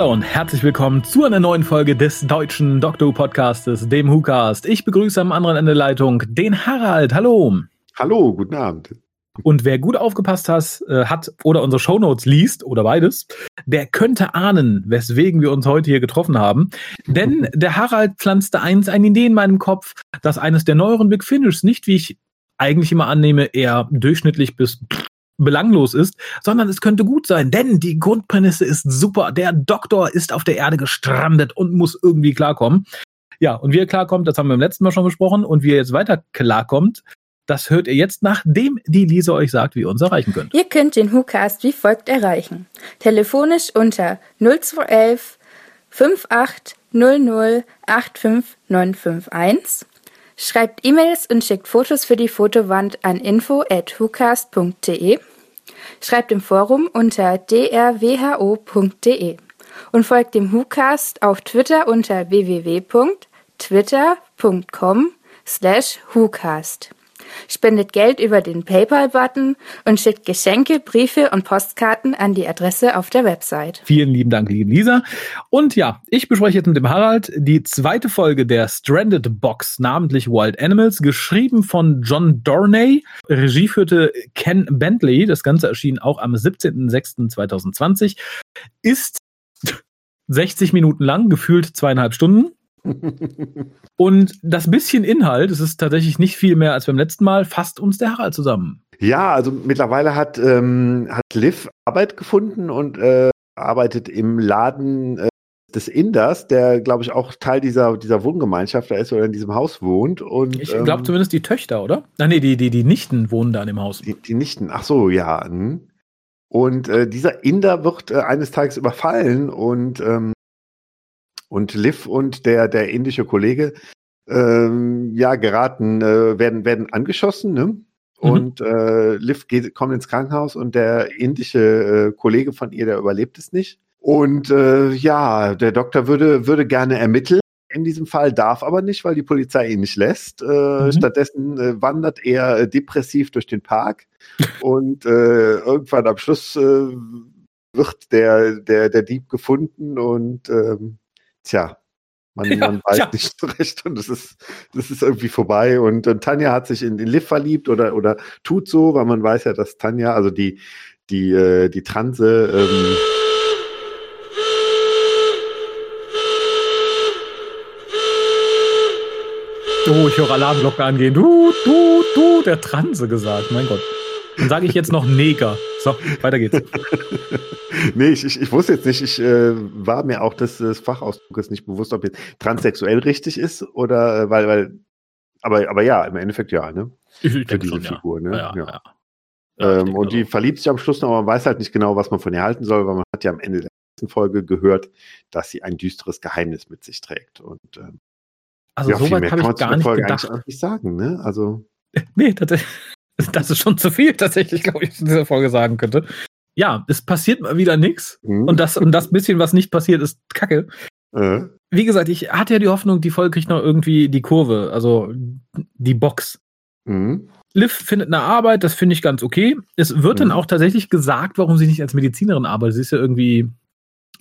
Hallo und herzlich willkommen zu einer neuen Folge des deutschen Doctor Who Podcastes, dem WhoCast. Ich begrüße am anderen Ende der Leitung den Harald. Hallo. Hallo, guten Abend. Und wer gut aufgepasst hat, äh, hat oder unsere Shownotes liest oder beides, der könnte ahnen, weswegen wir uns heute hier getroffen haben. Denn der Harald pflanzte eins eine Idee in meinem Kopf, dass eines der neueren Big Finish nicht, wie ich eigentlich immer annehme, eher durchschnittlich bis belanglos ist, sondern es könnte gut sein, denn die Grundprämisse ist super. Der Doktor ist auf der Erde gestrandet und muss irgendwie klarkommen. Ja, und wie er klarkommt, das haben wir beim letzten Mal schon besprochen, und wie er jetzt weiter klarkommt, das hört ihr jetzt, nachdem die Lisa euch sagt, wie ihr uns erreichen könnt. Ihr könnt den WhoCast wie folgt erreichen. Telefonisch unter 0211 5800 85951. Schreibt E-Mails und schickt Fotos für die Fotowand an info at whocast.de. Schreibt im Forum unter drwho.de und folgt dem WhoCast auf Twitter unter www.twitter.com slash WhoCast spendet Geld über den PayPal-Button und schickt Geschenke, Briefe und Postkarten an die Adresse auf der Website. Vielen lieben Dank, liebe Lisa. Und ja, ich bespreche jetzt mit dem Harald die zweite Folge der Stranded Box, namentlich Wild Animals, geschrieben von John Dorney. Regie führte Ken Bentley. Das Ganze erschien auch am 17.06.2020. Ist 60 Minuten lang, gefühlt zweieinhalb Stunden. Und das bisschen Inhalt, es ist tatsächlich nicht viel mehr als beim letzten Mal, fasst uns der Harald zusammen. Ja, also mittlerweile hat, ähm, hat Liv Arbeit gefunden und äh, arbeitet im Laden äh, des Inders, der, glaube ich, auch Teil dieser, dieser Wohngemeinschaft da ist oder in diesem Haus wohnt. Und, ich glaube ähm, zumindest die Töchter, oder? Nein, nee, die, die, die Nichten wohnen da in dem Haus. Die, die Nichten, ach so, ja. Hm. Und äh, dieser Inder wird äh, eines Tages überfallen und ähm, und Liv und der, der indische Kollege ähm, ja geraten, äh, werden, werden angeschossen, ne? Mhm. Und äh, Liv geht, kommt ins Krankenhaus und der indische äh, Kollege von ihr, der überlebt es nicht. Und äh, ja, der Doktor würde, würde gerne ermitteln. In diesem Fall darf aber nicht, weil die Polizei ihn nicht lässt. Äh, mhm. Stattdessen äh, wandert er äh, depressiv durch den Park und äh, irgendwann am Schluss äh, wird der, der, der Dieb gefunden und ähm, tja, man, ja, man weiß tja. nicht so recht und es ist, das ist irgendwie vorbei. Und, und Tanja hat sich in den Liv verliebt oder, oder tut so, weil man weiß ja, dass Tanja, also die, die, äh, die Transe, ähm, Oh, ich höre Alarmglocke angehen. Du, du, du, der Transe gesagt, mein Gott. Dann sage ich jetzt noch Neger. So, weiter geht's. nee, ich, ich, ich wusste jetzt nicht, ich äh, war mir auch des, des Fachausdrucks nicht bewusst, ob jetzt transsexuell richtig ist oder äh, weil, weil, aber, aber ja, im Endeffekt ja, ne? Ich, Für diese schon, Figur, ne? Ja, ja. ja. Ähm, und die verliebt sich am Schluss noch, aber man weiß halt nicht genau, was man von ihr halten soll, weil man hat ja am Ende der letzten Folge gehört, dass sie ein düsteres Geheimnis mit sich trägt. Und ähm, also ja, so weit habe ich gar nicht Folge gedacht. Eigentlich nicht sagen, ne? Also nee, das, das ist schon zu viel tatsächlich, glaube ich, in dieser Folge sagen könnte. Ja, es passiert mal wieder nichts. Mhm. Und das, und das bisschen, was nicht passiert, ist Kacke. Äh. Wie gesagt, ich hatte ja die Hoffnung, die Folge kriegt noch irgendwie die Kurve, also die Box. Mhm. Liv findet eine Arbeit, das finde ich ganz okay. Es wird mhm. dann auch tatsächlich gesagt, warum sie nicht als Medizinerin arbeitet. Sie ist ja irgendwie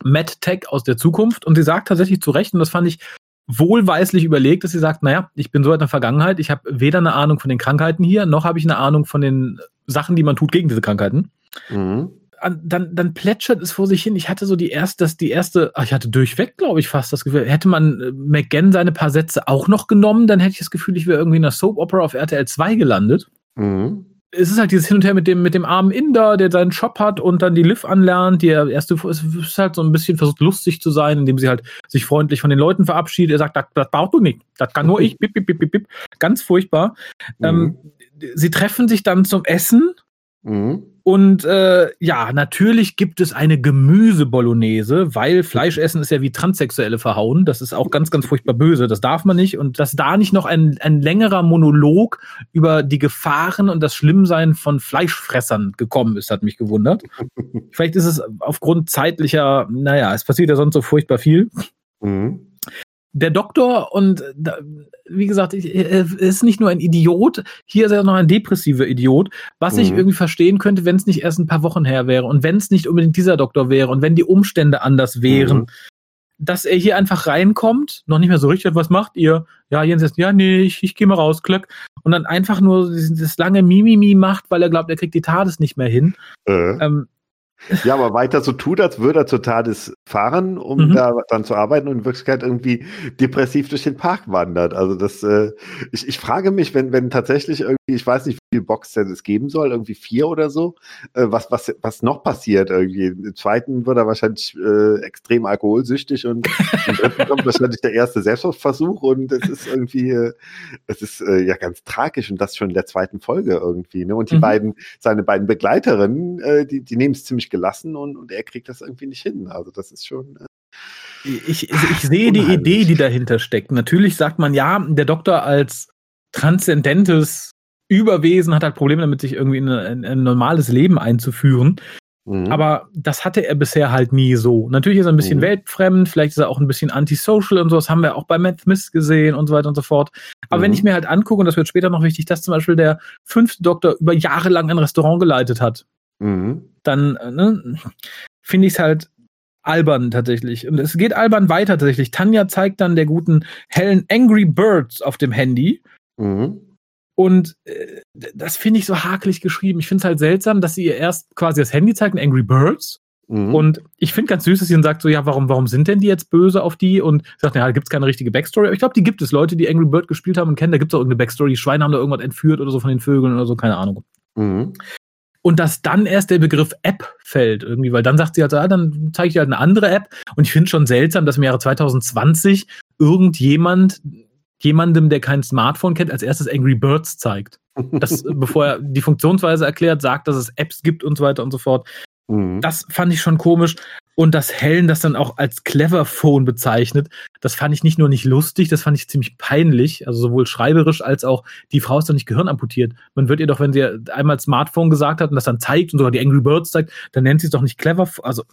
MedTech aus der Zukunft und sie sagt tatsächlich zu Recht, und das fand ich wohlweislich überlegt, dass sie sagt, naja, ich bin so in der Vergangenheit, ich habe weder eine Ahnung von den Krankheiten hier, noch habe ich eine Ahnung von den Sachen, die man tut gegen diese Krankheiten. Mhm. Dann, dann plätschert es vor sich hin. Ich hatte so die erste, das, die erste, ach, ich hatte durchweg, glaube ich, fast das Gefühl, hätte man äh, McGann seine paar Sätze auch noch genommen, dann hätte ich das Gefühl, ich wäre irgendwie in einer Soap Opera auf RTL 2 gelandet. Mhm es ist halt dieses Hin und Her mit dem, mit dem armen Inder, der seinen Job hat und dann die Liv anlernt, die er erste, es ist halt so ein bisschen versucht lustig zu sein, indem sie halt sich freundlich von den Leuten verabschiedet. Er sagt, das, das brauchst du nicht, das kann nur ich, bip, bip, bip, bip, Ganz furchtbar. Mhm. Ähm, sie treffen sich dann zum Essen Mhm. Und äh, ja, natürlich gibt es eine Gemüse-Bolognese, weil Fleischessen ist ja wie Transsexuelle verhauen. Das ist auch ganz, ganz furchtbar böse. Das darf man nicht. Und dass da nicht noch ein, ein längerer Monolog über die Gefahren und das Schlimmsein von Fleischfressern gekommen ist, hat mich gewundert. Vielleicht ist es aufgrund zeitlicher, naja, es passiert ja sonst so furchtbar viel. Mhm. Der Doktor und wie gesagt, er ist nicht nur ein Idiot, hier ist er noch ein depressiver Idiot, was mhm. ich irgendwie verstehen könnte, wenn es nicht erst ein paar Wochen her wäre und wenn es nicht unbedingt dieser Doktor wäre und wenn die Umstände anders wären. Mhm. Dass er hier einfach reinkommt, noch nicht mehr so richtig, was macht ihr? Ja, Jens ist, ja, nee, ich, ich gehe mal raus, Glück. Und dann einfach nur das lange Mimimi macht, weil er glaubt, er kriegt die TARDIS nicht mehr hin. Äh. Ähm, ja, aber weiter so tut, als würde er zur TARDIS fahren, um mhm. da dran zu arbeiten und in Wirklichkeit irgendwie depressiv durch den Park wandert. Also das, äh, ich, ich frage mich, wenn, wenn tatsächlich irgendwie, ich weiß nicht, wie viele Boxsets es geben soll, irgendwie vier oder so, äh, was, was, was noch passiert irgendwie. Im zweiten wird er wahrscheinlich äh, extrem alkoholsüchtig und im dritten kommt wahrscheinlich der erste Selbstversuch und es ist irgendwie, äh, es ist äh, ja ganz tragisch und das schon in der zweiten Folge irgendwie. Ne? Und die mhm. beiden, seine beiden Begleiterinnen, äh, die, die nehmen es ziemlich gelassen und, und er kriegt das irgendwie nicht hin. Also das ist schon. Äh, ich, ich sehe die Idee, die dahinter steckt. Natürlich sagt man, ja, der Doktor als transzendentes Überwesen hat halt Probleme damit, sich irgendwie in, ein, ein normales Leben einzuführen. Mhm. Aber das hatte er bisher halt nie so. Natürlich ist er ein bisschen mhm. weltfremd, vielleicht ist er auch ein bisschen antisocial und so. Das haben wir auch bei Matt Smith gesehen und so weiter und so fort. Aber mhm. wenn ich mir halt angucke, und das wird später noch wichtig, dass zum Beispiel der fünfte Doktor über Jahre lang ein Restaurant geleitet hat. Mhm. Dann äh, ne, finde ich es halt albern tatsächlich. Und es geht albern weiter tatsächlich. Tanja zeigt dann der guten Helen Angry Birds auf dem Handy. Mhm. Und äh, das finde ich so hakelig geschrieben. Ich finde es halt seltsam, dass sie ihr erst quasi das Handy zeigt, Angry Birds. Mhm. Und ich finde ganz süß, dass sie dann sagt so, ja, warum, warum sind denn die jetzt böse auf die? Und sagt, ja, da gibt es keine richtige Backstory. Aber ich glaube, die gibt es. Leute, die Angry Bird gespielt haben und kennen, da gibt es auch irgendeine Backstory. Die Schweine haben da irgendwas entführt oder so von den Vögeln oder so, keine Ahnung. Mhm und dass dann erst der Begriff App fällt irgendwie, weil dann sagt sie halt, ah, dann zeige ich dir halt eine andere App und ich finde schon seltsam, dass im Jahre 2020 irgendjemand jemandem, der kein Smartphone kennt, als erstes Angry Birds zeigt. Das, bevor er die Funktionsweise erklärt, sagt, dass es Apps gibt und so weiter und so fort. Mhm. Das fand ich schon komisch. Und dass Helen das dann auch als Clever Phone bezeichnet, das fand ich nicht nur nicht lustig, das fand ich ziemlich peinlich. Also sowohl schreiberisch als auch, die Frau ist doch nicht Gehirnamputiert. Man wird ihr doch, wenn sie einmal Smartphone gesagt hat und das dann zeigt und sogar die Angry Birds zeigt, dann nennt sie es doch nicht Clever. Also,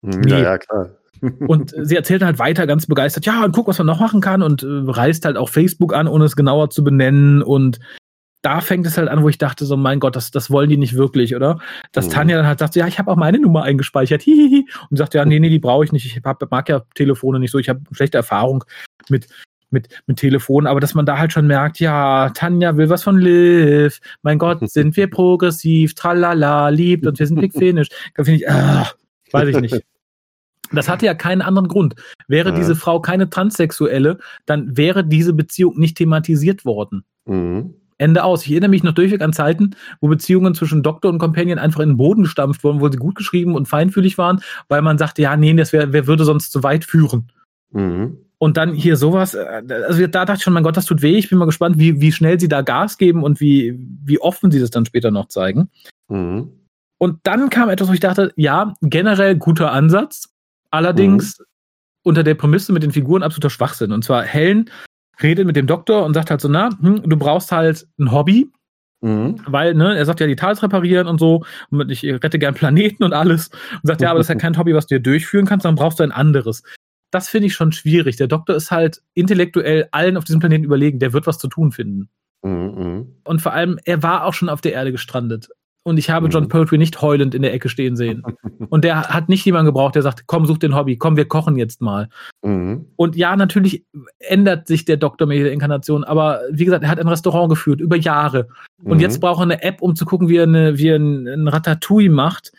mhm, nee. Ja, ja, klar. und sie erzählt halt weiter ganz begeistert, ja, und guck, was man noch machen kann und äh, reißt halt auch Facebook an, ohne es genauer zu benennen und da fängt es halt an, wo ich dachte, so mein Gott, das, das wollen die nicht wirklich, oder? Dass mhm. Tanja dann halt sagt, ja, ich habe auch meine Nummer eingespeichert, hihihi. Und sagt, ja, nee, nee, die brauche ich nicht. Ich hab, mag ja Telefone nicht so, ich habe schlechte Erfahrung mit, mit, mit Telefonen, aber dass man da halt schon merkt, ja, Tanja will was von Liv, mein Gott, sind wir progressiv, tralala, liebt und wir sind big finish. Da finde ich, ah, weiß ich nicht. Das hatte ja keinen anderen Grund. Wäre ja. diese Frau keine Transsexuelle, dann wäre diese Beziehung nicht thematisiert worden. Mhm. Ende aus. Ich erinnere mich noch durchweg an Zeiten, wo Beziehungen zwischen Doktor und Companion einfach in den Boden gestampft wurden, wo sie gut geschrieben und feinfühlig waren, weil man sagte, ja, nee, das wär, wer würde sonst zu weit führen. Mhm. Und dann hier sowas, äh, also da dachte ich schon, mein Gott, das tut weh. Ich bin mal gespannt, wie, wie schnell sie da Gas geben und wie, wie offen sie das dann später noch zeigen. Mhm. Und dann kam etwas, wo ich dachte, ja, generell guter Ansatz. Allerdings mhm. unter der Prämisse mit den Figuren absoluter Schwachsinn. Und zwar Helen redet mit dem Doktor und sagt halt so, na, hm, du brauchst halt ein Hobby, mhm. weil, ne, er sagt ja, die Tals reparieren und so, und ich rette gern Planeten und alles. Und sagt, ja, aber das ist ja kein Hobby, was du dir durchführen kannst, dann brauchst du ein anderes. Das finde ich schon schwierig. Der Doktor ist halt intellektuell allen auf diesem Planeten überlegen, der wird was zu tun finden. Mhm. mhm. Und vor allem, er war auch schon auf der Erde gestrandet. Und ich habe John mhm. Poetry nicht heulend in der Ecke stehen sehen. Und der hat nicht jemanden gebraucht, der sagt, komm, such den Hobby, komm, wir kochen jetzt mal. Mhm. Und ja, natürlich ändert sich der Doktor mit der Inkarnation, aber wie gesagt, er hat ein Restaurant geführt über Jahre. Und mhm. jetzt braucht er eine App, um zu gucken, wie er, eine, wie er ein, ein Ratatouille macht.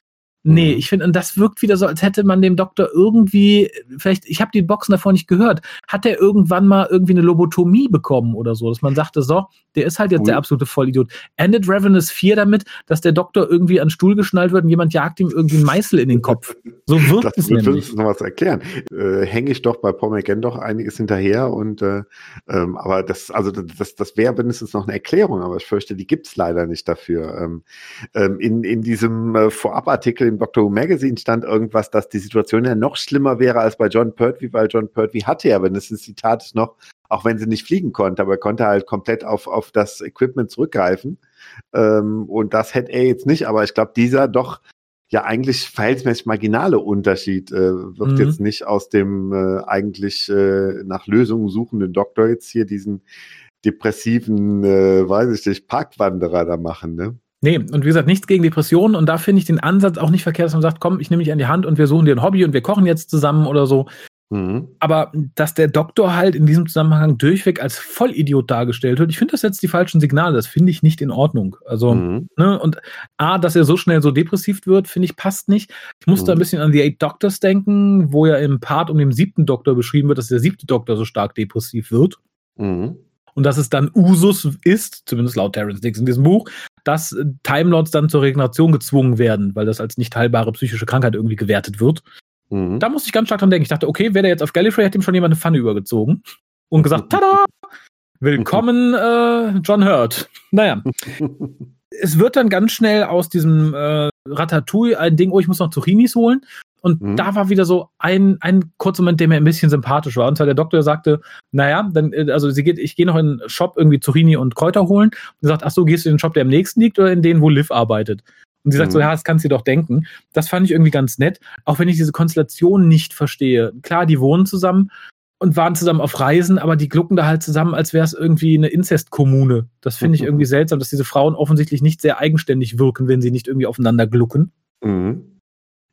Nee, mhm. ich finde, und das wirkt wieder so, als hätte man dem Doktor irgendwie, vielleicht, ich habe die Boxen davor nicht gehört, hat er irgendwann mal irgendwie eine Lobotomie bekommen oder so, dass man sagte, so, der ist halt jetzt mhm. der absolute Vollidiot. Endet Ravenous 4 damit, dass der Doktor irgendwie an den Stuhl geschnallt wird und jemand jagt ihm irgendwie einen Meißel in den Kopf. So wirkt das es nämlich. Das noch was erklären. Äh, Hänge ich doch bei Paul McGann doch einiges hinterher und äh, ähm, aber das, also das, das wäre mindestens noch eine Erklärung, aber ich fürchte, die gibt's leider nicht dafür. Ähm, ähm, in, in diesem äh, Vorabartikel im Doctor Who Magazine stand irgendwas, dass die Situation ja noch schlimmer wäre als bei John Pertwee, weil John Pertwee hatte ja, wenn es ein Zitat ist noch, auch wenn sie nicht fliegen konnte, aber er konnte halt komplett auf, auf das Equipment zurückgreifen. Ähm, und das hätte er jetzt nicht, aber ich glaube, dieser doch ja eigentlich verhältnismäßig marginale Unterschied äh, wird mhm. jetzt nicht aus dem äh, eigentlich äh, nach Lösungen suchenden Doktor jetzt hier diesen depressiven, äh, weiß ich nicht, Parkwanderer da machen, ne? Nee, und wie gesagt, nichts gegen Depressionen. Und da finde ich den Ansatz auch nicht verkehrt, dass man sagt, komm, ich nehme dich an die Hand und wir suchen dir ein Hobby und wir kochen jetzt zusammen oder so. Mhm. Aber dass der Doktor halt in diesem Zusammenhang durchweg als Vollidiot dargestellt wird, ich finde das jetzt die falschen Signale, das finde ich nicht in Ordnung. Also, mhm. ne, und A, dass er so schnell so depressiv wird, finde ich passt nicht. Ich musste mhm. ein bisschen an The Eight Doctors denken, wo ja im Part um den siebten Doktor beschrieben wird, dass der siebte Doktor so stark depressiv wird. Mhm. Und dass es dann Usus ist, zumindest laut Terrence Dix in diesem Buch, dass Timelords dann zur Regeneration gezwungen werden, weil das als nicht heilbare psychische Krankheit irgendwie gewertet wird. Mhm. Da musste ich ganz stark dran denken. Ich dachte, okay, wäre der jetzt auf Gallifrey, hätte ihm schon jemand eine Pfanne übergezogen und gesagt, tada! Willkommen, äh, John Hurt. Naja. es wird dann ganz schnell aus diesem äh, Ratatouille ein Ding, oh, ich muss noch Zucchinis holen. Und mhm. da war wieder so ein, ein kurzer Moment, der mir ein bisschen sympathisch war. Und zwar der Doktor sagte, naja, dann, äh, also sie geht, ich gehe noch in den Shop irgendwie Zucchini und Kräuter holen. Und sagt, ach so, gehst du in den Shop, der am nächsten liegt oder in den, wo Liv arbeitet? Und sie sagt mhm. so, ja, das kannst du doch denken. Das fand ich irgendwie ganz nett, auch wenn ich diese Konstellation nicht verstehe. Klar, die wohnen zusammen und waren zusammen auf Reisen, aber die glucken da halt zusammen, als wäre es irgendwie eine Inzestkommune. Das finde ich mhm. irgendwie seltsam, dass diese Frauen offensichtlich nicht sehr eigenständig wirken, wenn sie nicht irgendwie aufeinander glucken. Mhm.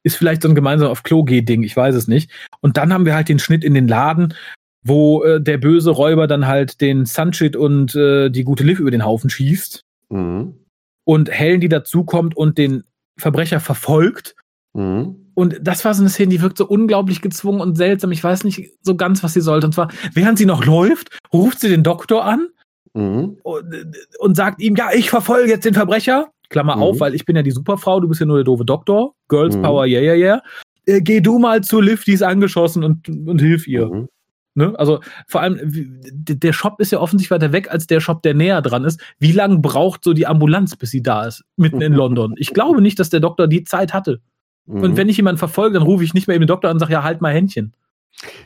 Ist vielleicht so ein gemeinsam auf Klo Ding, ich weiß es nicht. Und dann haben wir halt den Schnitt in den Laden, wo äh, der böse Räuber dann halt den Sunshit und äh, die gute Liv über den Haufen schießt. Mhm und Helen, die dazukommt und den Verbrecher verfolgt. Mhm. Und das war so eine Szene, die wirkt so unglaublich gezwungen und seltsam. Ich weiß nicht so ganz, was sie sollte. Und zwar, während sie noch läuft, ruft sie den Doktor an mhm. und, und, sagt ihm, ja, ich verfolge jetzt den Verbrecher. Klammer mhm. auf, weil ich bin ja die Superfrau, du bist ja nur der doofe Doktor. Girls mhm. Power, yeah, yeah, yeah. Äh, geh du mal zu Liv, die ist angeschossen und, und hilf ihr. Mhm. Ne? Also vor allem, der Shop ist ja offensichtlich weiter weg als der Shop, der näher dran ist. Wie lange braucht so die Ambulanz, bis sie da ist, mitten in London? Ich glaube nicht, dass der Doktor die Zeit hatte. Mhm. Und wenn ich jemanden verfolge, dann rufe ich nicht mehr eben den Doktor an und sage, ja, halt mal Händchen.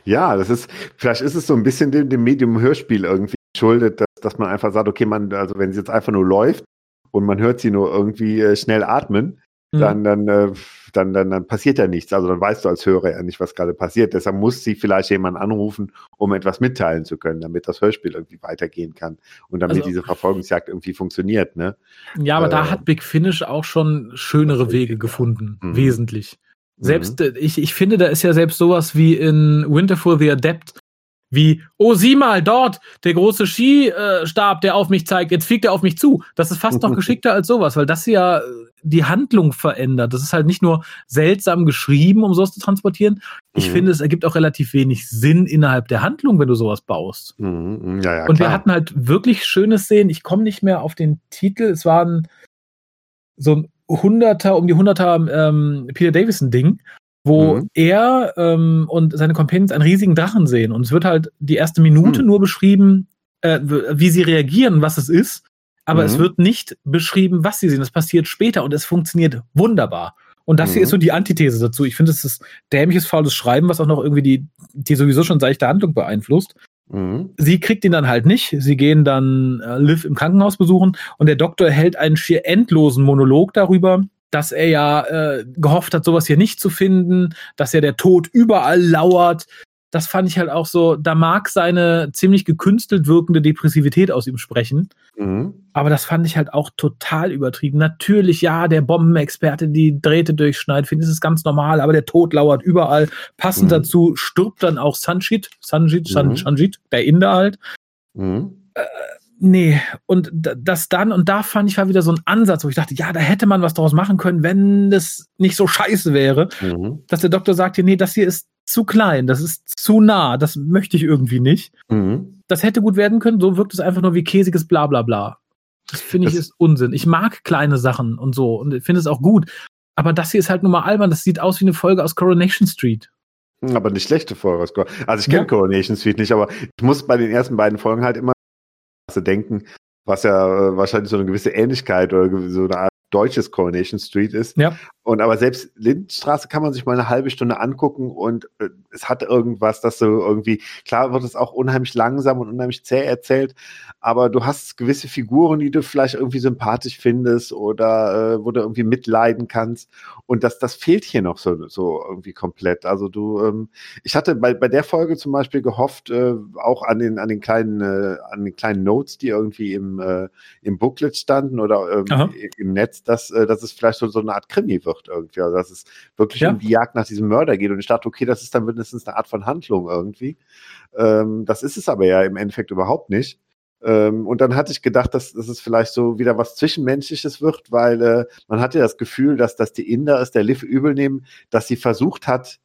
Ja, das ist, vielleicht ist es so ein bisschen dem, dem Medium-Hörspiel irgendwie schuldet, dass, dass man einfach sagt, okay, man, also wenn sie jetzt einfach nur läuft und man hört sie nur irgendwie äh, schnell atmen, mhm. dann, dann, äh, dann, dann, dann passiert ja nichts. Also dann weißt du als Hörer ja nicht, was gerade passiert. Deshalb muss sie vielleicht jemanden anrufen, um etwas mitteilen zu können, damit das Hörspiel irgendwie weitergehen kann und damit also, diese Verfolgungsjagd irgendwie funktioniert. Ne? Ja, aber äh, da hat Big Finish auch schon schönere Wege gefunden, mhm. wesentlich. Selbst, mhm. ich, ich finde, da ist ja selbst sowas wie in Winterful the Adept, wie, oh, sieh mal, dort, der große Skistab, der auf mich zeigt, jetzt fliegt er auf mich zu. Das ist fast noch geschickter als sowas, weil das ja die Handlung verändert. Das ist halt nicht nur seltsam geschrieben, um sowas zu transportieren. Ich mhm. finde, es ergibt auch relativ wenig Sinn innerhalb der Handlung, wenn du sowas baust. Mhm. mhm ja, ja, Und wir hatten halt wirklich schöne Szenen. Ich komme nicht mehr auf den Titel. Es waren so ein Hunderter, um die Hunderter ähm, Peter Davison-Ding, wo mhm. er ähm, und seine Companions einen riesigen Drachen sehen. Und es wird halt die erste Minute mhm. nur beschrieben, äh, wie sie reagieren, was es ist. Aber mhm. es wird nicht beschrieben, was sie sehen. Das passiert später und es funktioniert wunderbar. Und das hier ist so mhm. die Antithese dazu. Ich finde, es ist dämliches, faules Schreiben, was auch noch irgendwie die, die sowieso schon seichte Handlung beeinflusst. Mhm. Sie kriegt ihn dann halt nicht. Sie gehen dann äh, Liv im Krankenhaus besuchen und der Doktor hält einen schier endlosen Monolog darüber, dass er ja äh, gehofft hat, sowas hier nicht zu finden, dass ja der Tod überall lauert. Das fand ich halt auch so, da mag seine ziemlich gekünstelt wirkende Depressivität aus ihm sprechen. Mhm. Aber das fand ich halt auch total übertrieben. Natürlich, ja, der Bombenexperte, die Drähte durchschneidet, finde ich, ist ganz normal, aber der Tod lauert überall. Passend mhm. dazu stirbt dann auch Sanjit, Sanjit, mhm. Sanjit, der Inder halt. Mhm. Äh, Nee, und das dann, und da fand ich war wieder so ein Ansatz, wo ich dachte, ja, da hätte man was draus machen können, wenn das nicht so scheiße wäre, mhm. dass der Doktor sagt, nee, das hier ist zu klein, das ist zu nah, das möchte ich irgendwie nicht. Mhm. Das hätte gut werden können, so wirkt es einfach nur wie käsiges Blablabla. Das finde ich das ist Unsinn. Ich mag kleine Sachen und so und finde es auch gut. Aber das hier ist halt nur mal albern, das sieht aus wie eine Folge aus Coronation Street. Aber eine schlechte Folge aus Coronation Also ich kenne ja. Coronation Street nicht, aber ich muss bei den ersten beiden Folgen halt immer denken, was ja äh, wahrscheinlich so eine gewisse Ähnlichkeit oder so eine Art deutsches Coronation Street ist. Ja. Und aber selbst Lindstraße kann man sich mal eine halbe Stunde angucken und äh, es hat irgendwas, dass so irgendwie, klar wird es auch unheimlich langsam und unheimlich zäh erzählt, aber du hast gewisse Figuren, die du vielleicht irgendwie sympathisch findest oder äh, wo du irgendwie mitleiden kannst. Und das, das fehlt hier noch so, so irgendwie komplett. Also du, ähm, ich hatte bei, bei der Folge zum Beispiel gehofft, äh, auch an den, an den kleinen, äh, an den kleinen Notes, die irgendwie im, äh, im Booklet standen oder ähm, im Netz, dass, äh, dass es vielleicht so, so eine Art Krimi wird wird irgendwie. Also dass es wirklich ja. um die Jagd nach diesem Mörder geht. Und ich dachte, okay, das ist dann mindestens eine Art von Handlung irgendwie. Ähm, das ist es aber ja im Endeffekt überhaupt nicht. Ähm, und dann hatte ich gedacht, dass, dass es vielleicht so wieder was Zwischenmenschliches wird, weil äh, man hatte das Gefühl, dass, dass die Inder es der Liv übel nehmen, dass sie versucht hat,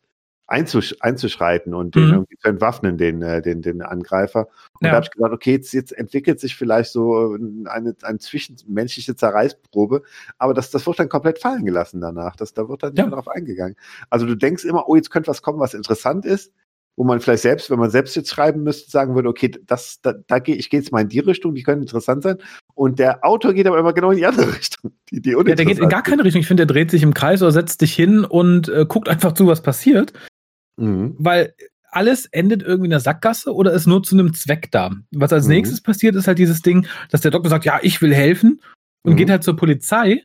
einzusch einzuschreiten und den mhm. irgendwie zu entwaffnen, den, äh, den, den Angreifer. Und ja. da habe ich gedacht, okay, jetzt, jetzt entwickelt sich vielleicht so eine, eine zwischenmenschliche Zerreißprobe, aber das, das wird dann komplett fallen gelassen danach. Das, da wird dann nicht mehr drauf eingegangen. Also du denkst immer, oh, jetzt könnte was kommen, was interessant ist, wo man vielleicht selbst, wenn man selbst jetzt schreiben müsste, sagen würde, okay, das, da, da gehe ich gehe jetzt mal in die Richtung, die können interessant sein. Und der Autor geht aber immer genau in die andere Richtung. Die, die ja, der geht in gar keine Richtung. Ich finde, der dreht sich im Kreis oder setzt dich hin und äh, guckt einfach zu, was passiert. Mhm. Weil alles endet irgendwie in der Sackgasse oder ist nur zu einem Zweck da. Was als mhm. nächstes passiert, ist halt dieses Ding, dass der Doktor sagt, ja, ich will helfen und mhm. geht halt zur Polizei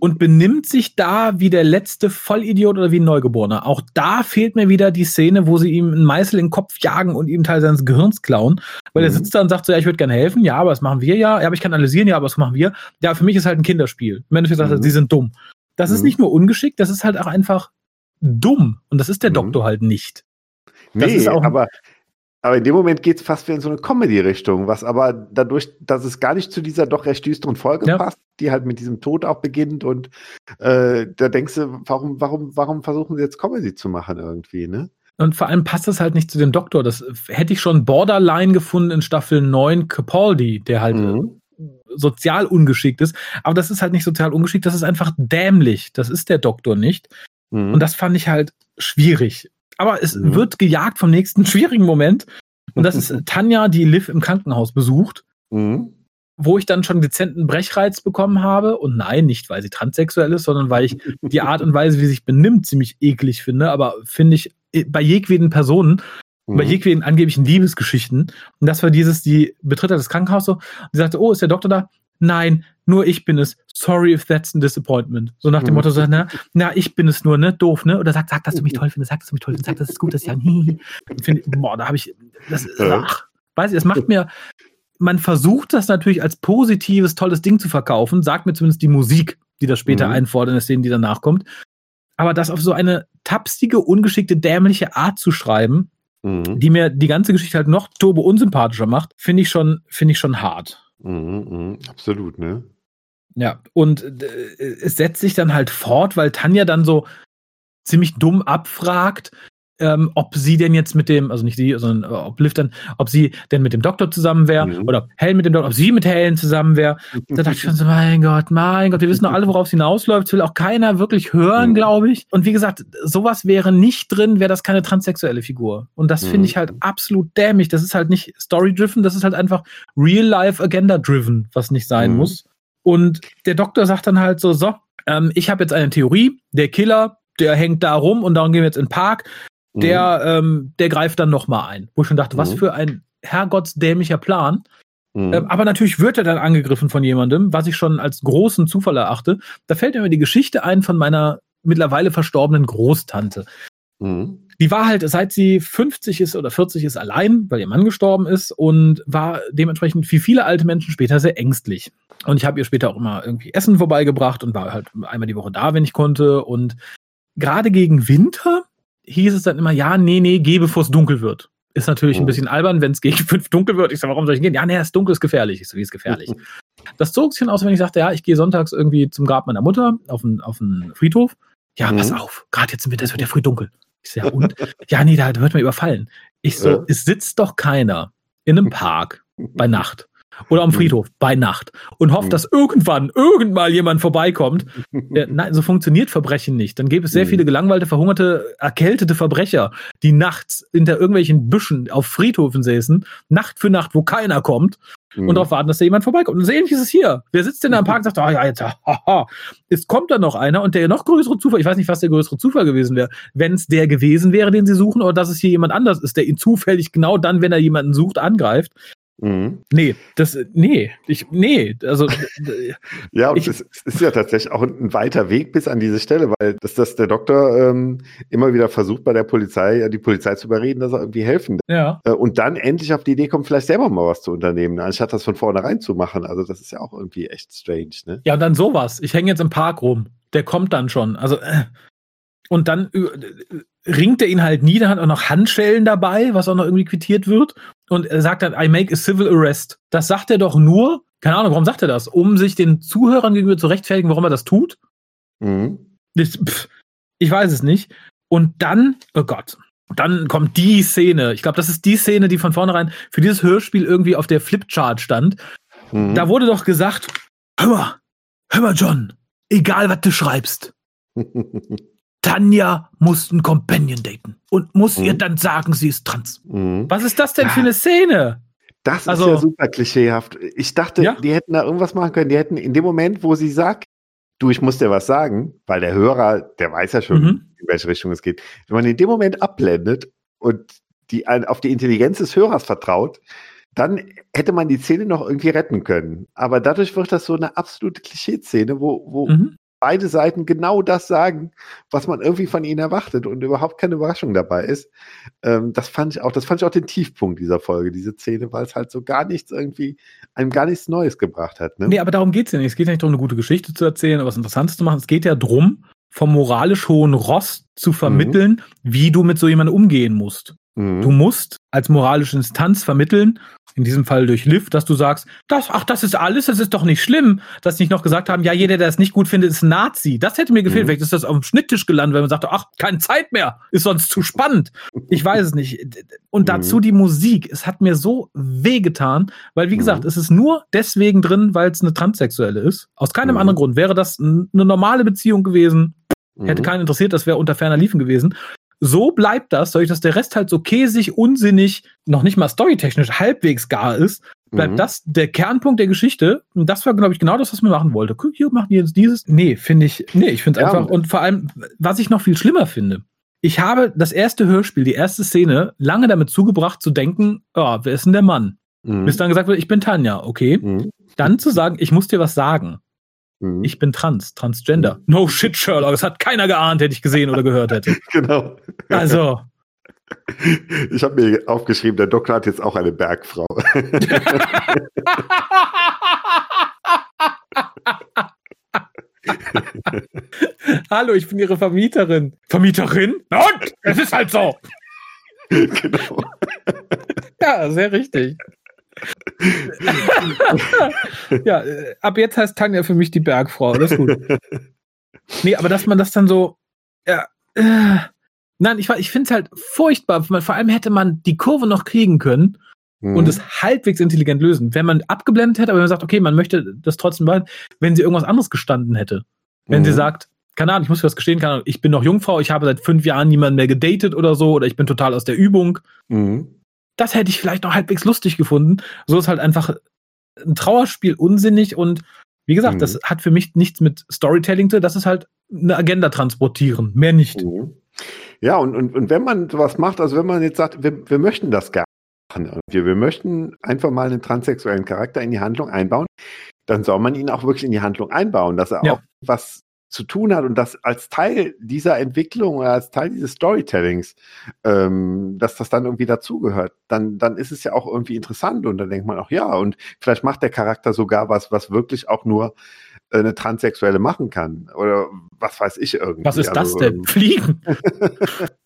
und benimmt sich da wie der letzte Vollidiot oder wie ein Neugeborener. Auch da fehlt mir wieder die Szene, wo sie ihm einen Meißel in den Kopf jagen und ihm Teil seines Gehirns klauen. Weil mhm. er sitzt da und sagt so, ja, ich würde gerne helfen, ja, aber das machen wir ja. Ja, aber ich kann analysieren, ja, aber das machen wir. Ja, für mich ist halt ein Kinderspiel. Im Endeffekt sagt er, mhm. sie sind dumm. Das ist mhm. nicht nur ungeschickt, das ist halt auch einfach dumm. Und das ist der mhm. Doktor halt nicht. Das nee, aber, aber in dem Moment geht es fast wie in so eine Comedy-Richtung, was aber dadurch, dass es gar nicht zu dieser doch recht düsteren Folge ja. passt, die halt mit diesem Tod auch beginnt und äh, da denkst du, warum, warum, warum versuchen sie jetzt Comedy zu machen irgendwie, ne? Und vor allem passt das halt nicht zu dem Doktor. Das hätte ich schon Borderline gefunden in Staffel 9 Capaldi, der halt mhm. sozial ungeschickt ist. Aber das ist halt nicht sozial ungeschickt, das ist einfach dämlich. Das ist der Doktor nicht. Mhm. Und das fand ich halt schwierig. Aber es mhm. wird gejagt vom nächsten schwierigen Moment. Und das ist Tanja, die Liv im Krankenhaus besucht. Mhm. Wo ich dann schon dezenten Brechreiz bekommen habe. Und nein, nicht weil sie transsexuell ist, sondern weil ich die Art und Weise, wie sie sich benimmt, ziemlich eklig finde. Aber finde ich äh, bei jedweden Personen, mhm. bei jedweden angeblichen Liebesgeschichten. Und das war dieses, die betritt das Krankenhaus so und sie sagte, oh, ist der Doktor da? Nein, nur ich bin es. Sorry if that's a disappointment. So nach dem Motto, so, na, na, ich bin es nur, ne? Doof, ne? Oder sag, sag, dass du mich toll findest, sag, dass du mich toll findest, sag, das ist gut, dass ich ja, find, boah, da habe ich, das, ach, weiß ich, es macht mir, man versucht das natürlich als positives, tolles Ding zu verkaufen, sagt mir zumindest die Musik, die das später mhm. einfordert in der Szene, die danach kommt. Aber das auf so eine tapsige, ungeschickte, dämliche Art zu schreiben, mhm. die mir die ganze Geschichte halt noch turbo unsympathischer macht, finde ich schon, finde ich schon hart. Mhm, mh, absolut, ne? Ja, und äh, es setzt sich dann halt fort, weil Tanja dann so ziemlich dumm abfragt, ähm, ob sie denn jetzt mit dem, also nicht sie, sondern äh, ob Liv dann, ob sie denn mit dem Doktor zusammen wäre mhm. oder ob Helen mit dem Doktor, ob sie mit Helen zusammen wäre. Da dachte ich schon so, mein Gott, mein Gott, wir wissen doch alle, worauf es hinausläuft. Das will auch keiner wirklich hören, mhm. glaube ich. Und wie gesagt, sowas wäre nicht drin, wäre das keine transsexuelle Figur. Und das mhm. finde ich halt absolut dämlich. Das ist halt nicht story-driven, das ist halt einfach real-life-agenda-driven, was nicht sein mhm. muss. Und der Doktor sagt dann halt so, so, ähm, ich habe jetzt eine Theorie, der Killer, der hängt da rum und darum gehen wir jetzt in den Park der, mhm. ähm, der greift dann nochmal ein. Wo ich schon dachte, mhm. was für ein herrgottsdämlicher Plan. Mhm. Ähm, aber natürlich wird er dann angegriffen von jemandem, was ich schon als großen Zufall erachte. Da fällt mir die Geschichte ein von meiner mittlerweile verstorbenen Großtante. Mhm. Die war halt, seit sie 50 ist oder 40 ist, allein, weil ihr Mann gestorben ist und war dementsprechend wie viele alte Menschen später sehr ängstlich. Und ich habe ihr später auch immer irgendwie Essen vorbeigebracht und war halt einmal die Woche da, wenn ich konnte. Und gerade gegen Winter hieß es dann immer, ja, nee, nee, geh, bevor es dunkel wird. Ist natürlich oh. ein bisschen albern, wenn es gegen fünf dunkel wird. Ich sage, warum soll ich gehen? Ja, nee, es ist dunkel, ist gefährlich. Ich so, wie ist gefährlich? das zog sich dann aus, wenn ich sagte, ja, ich gehe sonntags irgendwie zum Grab meiner Mutter auf einen, auf Friedhof. Ja, mhm. pass auf, gerade jetzt im Winter, es wird ja früh dunkel. Ich so, ja, und? ja, nee, da wird man überfallen. Ich so, ja. es sitzt doch keiner in einem Park bei Nacht oder am mhm. Friedhof bei Nacht und hofft, mhm. dass irgendwann irgendwann jemand vorbeikommt. nein, so funktioniert Verbrechen nicht. Dann gäbe es sehr mhm. viele gelangweilte, verhungerte, erkältete Verbrecher, die nachts hinter irgendwelchen Büschen auf Friedhofen säßen, Nacht für Nacht, wo keiner kommt mhm. und darauf warten, dass da jemand vorbeikommt. Und so ähnlich ist es hier. Wer sitzt denn da im Park und sagt, ah oh, ja, jetzt, haha. Es kommt dann noch einer und der noch größere Zufall, ich weiß nicht, was der größere Zufall gewesen wäre, wenn es der gewesen wäre, den sie suchen, oder dass es hier jemand anders ist, der ihn zufällig genau dann, wenn er jemanden sucht, angreift. Mhm. Nee, das, nee, ich, nee, also. ja, und ich, es ist ja tatsächlich auch ein weiter Weg bis an diese Stelle, weil dass, dass der Doktor ähm, immer wieder versucht, bei der Polizei, die Polizei zu überreden, dass er irgendwie helfen Ja. Äh, und dann endlich auf die Idee kommt, vielleicht selber mal was zu unternehmen, anstatt das von vornherein zu machen. Also, das ist ja auch irgendwie echt strange, ne? Ja, und dann sowas. Ich hänge jetzt im Park rum. Der kommt dann schon. Also, äh, und dann äh, ringt er ihn halt nieder, hat auch noch Handschellen dabei, was auch noch irgendwie quittiert wird. Und er sagt dann, I make a civil arrest. Das sagt er doch nur, keine Ahnung, warum sagt er das? Um sich den Zuhörern gegenüber zu rechtfertigen, warum er das tut? Mhm. Das, pff, ich weiß es nicht. Und dann, oh Gott, dann kommt die Szene. Ich glaube, das ist die Szene, die von vornherein für dieses Hörspiel irgendwie auf der Flipchart stand. Mhm. Da wurde doch gesagt, hör mal, hör mal, John, egal was du schreibst. Tanja muss einen Companion daten und muss mhm. ihr dann sagen, sie ist trans. Mhm. Was ist das denn für eine Szene? Das also, ist ja super klischeehaft. Ich dachte, ja? die hätten da irgendwas machen können. Die hätten in dem Moment, wo sie sagt, du, ich muss dir was sagen, weil der Hörer, der weiß ja schon, mhm. in welche Richtung es geht. Wenn man in dem Moment abblendet und die auf die Intelligenz des Hörers vertraut, dann hätte man die Szene noch irgendwie retten können. Aber dadurch wird das so eine absolute Klischee-Szene, wo, wo mhm beide Seiten genau das sagen, was man irgendwie von ihnen erwartet und überhaupt keine Überraschung dabei ist. Ähm, das fand ich auch, das fand ich auch den Tiefpunkt dieser Folge, diese Szene, weil es halt so gar nichts irgendwie, einem gar nichts Neues gebracht hat. Ne? Nee, aber darum geht es ja nicht. Es geht ja nicht darum, eine gute Geschichte zu erzählen oder was Interessantes zu machen. Es geht ja darum, vom moralisch hohen Ross zu vermitteln, mhm. wie du mit so jemandem umgehen musst. Mhm. Du musst als moralische Instanz vermitteln, in diesem Fall durch Liv, dass du sagst, das, ach, das ist alles, das ist doch nicht schlimm, dass sie nicht noch gesagt haben, ja, jeder, der es nicht gut findet, ist ein Nazi. Das hätte mir gefehlt. Mhm. Vielleicht ist das auf dem Schnitttisch gelandet, wenn man sagt, ach, keine Zeit mehr, ist sonst zu spannend. Ich weiß es nicht. Und dazu mhm. die Musik. Es hat mir so wehgetan, weil, wie gesagt, mhm. es ist nur deswegen drin, weil es eine Transsexuelle ist. Aus keinem mhm. anderen Grund. Wäre das eine normale Beziehung gewesen, Hätte mhm. keinen interessiert, das wäre unter ferner Liefen gewesen so bleibt das, dadurch, dass der Rest halt so käsig, unsinnig, noch nicht mal storytechnisch halbwegs gar ist, bleibt mhm. das der Kernpunkt der Geschichte. Und das war, glaube ich, genau das, was man machen wollte. Guck, hier machen die jetzt dieses. Nee, finde ich, nee, ich finde es ja. einfach, und vor allem, was ich noch viel schlimmer finde, ich habe das erste Hörspiel, die erste Szene, lange damit zugebracht zu denken, oh, wer ist denn der Mann? Mhm. Bis dann gesagt wird, ich bin Tanja, okay. Mhm. Dann zu sagen, ich muss dir was sagen. Mhm. Ich bin trans, transgender. Mhm. No shit, Sherlock. Das hat keiner geahnt, hätte ich gesehen oder gehört hätte. genau. Also. Ich habe mir aufgeschrieben, der Doktor hat jetzt auch eine Bergfrau. Hallo, ich bin Ihre Vermieterin. Vermieterin? Und? Es ist halt so. Genau. Ja, sehr richtig. ja, äh, ab jetzt heißt Tanja für mich die Bergfrau. Das ist gut. nee, aber dass man das dann so. Ja, äh, nein, ich, ich finde es halt furchtbar. Vor allem hätte man die Kurve noch kriegen können mhm. und es halbwegs intelligent lösen. Wenn man abgeblendet hätte, aber wenn man sagt, okay, man möchte das trotzdem behalten, wenn sie irgendwas anderes gestanden hätte. Wenn mhm. sie sagt, keine Ahnung, ich muss für was gestehen, keine Ahnung, ich bin noch Jungfrau, ich habe seit fünf Jahren niemanden mehr gedatet oder so, oder ich bin total aus der Übung. Mhm das hätte ich vielleicht noch halbwegs lustig gefunden. So ist halt einfach ein Trauerspiel unsinnig und wie gesagt, mhm. das hat für mich nichts mit Storytelling zu, das ist halt eine Agenda transportieren, mehr nicht. Mhm. Ja, und, und, und wenn man sowas macht, also wenn man jetzt sagt, wir, wir möchten das gerne machen, wir, wir möchten einfach mal einen transsexuellen Charakter in die Handlung einbauen, dann soll man ihn auch wirklich in die Handlung einbauen, dass er ja. auch was zu tun hat und das als Teil dieser Entwicklung oder als Teil dieses Storytellings, ähm, dass das dann irgendwie dazugehört, dann, dann ist es ja auch irgendwie interessant und dann denkt man auch, ja, und vielleicht macht der Charakter sogar was, was wirklich auch nur äh, eine Transsexuelle machen kann oder was weiß ich irgendwie. Was ist also, das denn? Ähm, Fliegen?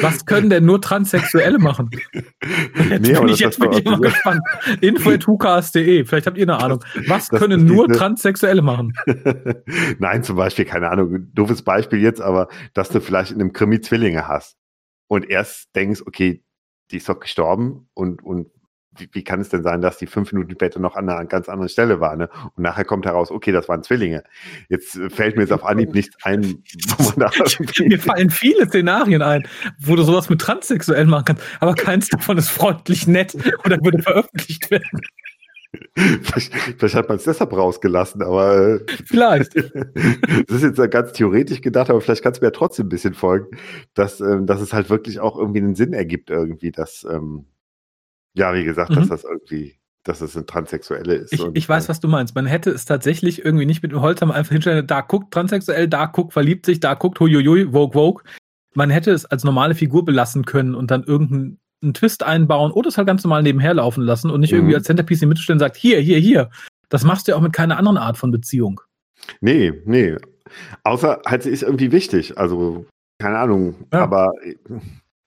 Was können denn nur Transsexuelle machen? Jetzt nee, bin ich jetzt bin ich mal gespannt. Info.hukas.de, vielleicht habt ihr eine Ahnung. Was das können nur diese... Transsexuelle machen? Nein, zum Beispiel, keine Ahnung, doofes Beispiel jetzt, aber dass du vielleicht in einem Krimi Zwillinge hast und erst denkst, okay, die ist doch gestorben und, und wie, wie, kann es denn sein, dass die fünf Minuten später noch an einer ganz anderen Stelle war, ne? Und nachher kommt heraus, okay, das waren Zwillinge. Jetzt äh, fällt mir jetzt auf Anhieb nichts ein, wo man da Mir fallen viele Szenarien ein, wo du sowas mit Transsexuellen machen kannst, aber keins davon ist freundlich nett oder würde veröffentlicht werden. Vielleicht, vielleicht, hat man es deshalb rausgelassen, aber. Äh, vielleicht. das ist jetzt ganz theoretisch gedacht, aber vielleicht kannst du mir ja trotzdem ein bisschen folgen, dass, ähm, dass es halt wirklich auch irgendwie einen Sinn ergibt, irgendwie, dass, ähm, ja, wie gesagt, mhm. dass das irgendwie, dass es ein Transsexuelle ist. Ich, ich weiß, äh, was du meinst. Man hätte es tatsächlich irgendwie nicht mit dem Holzhammer einfach hinstellen, da guckt transsexuell, da guckt, verliebt sich, da guckt, huiuiui, Vogue, Vogue. Man hätte es als normale Figur belassen können und dann irgendeinen einen Twist einbauen oder es halt ganz normal nebenher laufen lassen und nicht mhm. irgendwie als Centerpiece in die Mitte stellen und sagt, hier, hier, hier. Das machst du ja auch mit keiner anderen Art von Beziehung. Nee, nee. Außer halt, sie ist irgendwie wichtig. Also, keine Ahnung. Ja. Aber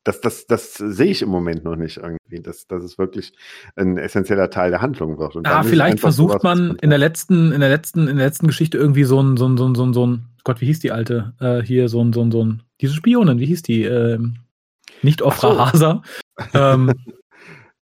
das, das, das sehe ich im Moment noch nicht irgendwie, dass, dass es wirklich ein essentieller Teil der Handlung wird. Und ja, vielleicht versucht man in der letzten, in der letzten, in der letzten Geschichte irgendwie so ein, so ein, so ein, so ein, so ein Gott, wie hieß die alte? Äh, hier so ein, so ein, so ein, diese Spionin, wie hieß die? Ähm, nicht Ofra so. Hasa. Ähm,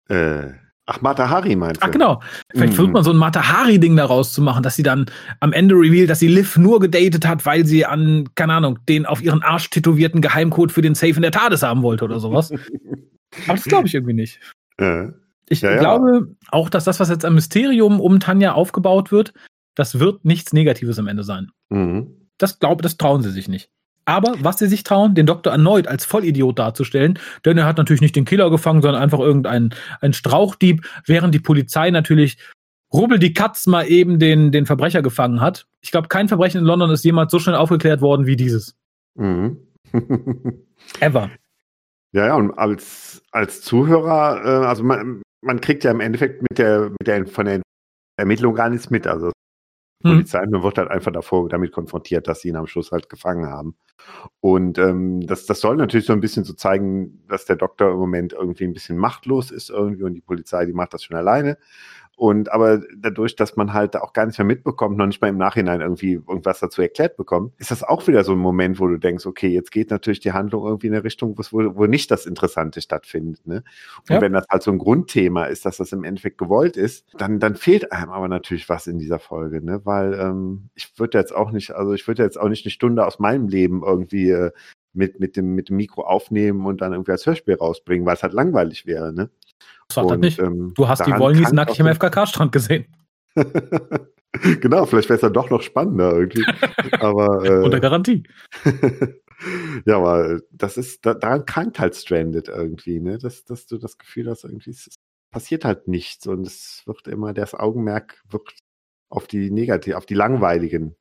äh, ach, Mata Hari meinst du? Ach, genau. Vielleicht mm. versucht man so ein Mata Hari-Ding daraus zu machen, dass sie dann am Ende reveal, dass sie Liv nur gedatet hat, weil sie an, keine Ahnung, den auf ihren Arsch tätowierten Geheimcode für den Safe in der TARDIS haben wollte oder sowas. Aber das glaube ich irgendwie nicht. Äh. Ich ja, glaube ja. auch, dass das, was jetzt am Mysterium um Tanja aufgebaut wird, das wird nichts Negatives am Ende sein. Mhm. Das glaube, das trauen sie sich nicht. Aber was sie sich trauen, den Doktor erneut als Vollidiot darzustellen, denn er hat natürlich nicht den Killer gefangen, sondern einfach irgendeinen einen Strauchdieb, während die Polizei natürlich rubbel die Katz mal eben den, den Verbrecher gefangen hat. Ich glaube, kein Verbrechen in London ist jemals so schnell aufgeklärt worden wie dieses. Mhm. Ever. Ja, ja, und als, als Zuhörer, äh, also man, man kriegt ja im Endeffekt mit der, mit der von der Ermittlung gar nichts mit. Also. Polizei. Man wird halt einfach davor damit konfrontiert, dass sie ihn am Schluss halt gefangen haben. Und ähm, das, das soll natürlich so ein bisschen so zeigen, dass der Doktor im Moment irgendwie ein bisschen machtlos ist irgendwie und die Polizei, die macht das schon alleine. Und aber dadurch, dass man halt auch gar nicht mehr mitbekommt, noch nicht mal im Nachhinein irgendwie irgendwas dazu erklärt bekommt, ist das auch wieder so ein Moment, wo du denkst, okay, jetzt geht natürlich die Handlung irgendwie in eine Richtung, wo, wo nicht das Interessante stattfindet. Ne? Und ja. wenn das halt so ein Grundthema ist, dass das im Endeffekt gewollt ist, dann, dann fehlt einem aber natürlich was in dieser Folge, ne? Weil ähm, ich würde jetzt auch nicht, also ich würde jetzt auch nicht eine Stunde aus meinem Leben irgendwie äh, mit, mit, dem, mit dem Mikro aufnehmen und dann irgendwie als Hörspiel rausbringen, weil es halt langweilig wäre, ne? Sag das nicht. Ähm, du hast die Wollnies nackig im FKK-Strand gesehen. genau, vielleicht wäre es dann doch noch spannender irgendwie. aber, äh, Unter Garantie. ja, aber das ist, da, daran krankt halt Stranded irgendwie, ne? Dass, dass du das Gefühl hast, irgendwie es passiert halt nichts und es wird immer, das Augenmerk wird auf die negativ, auf die langweiligen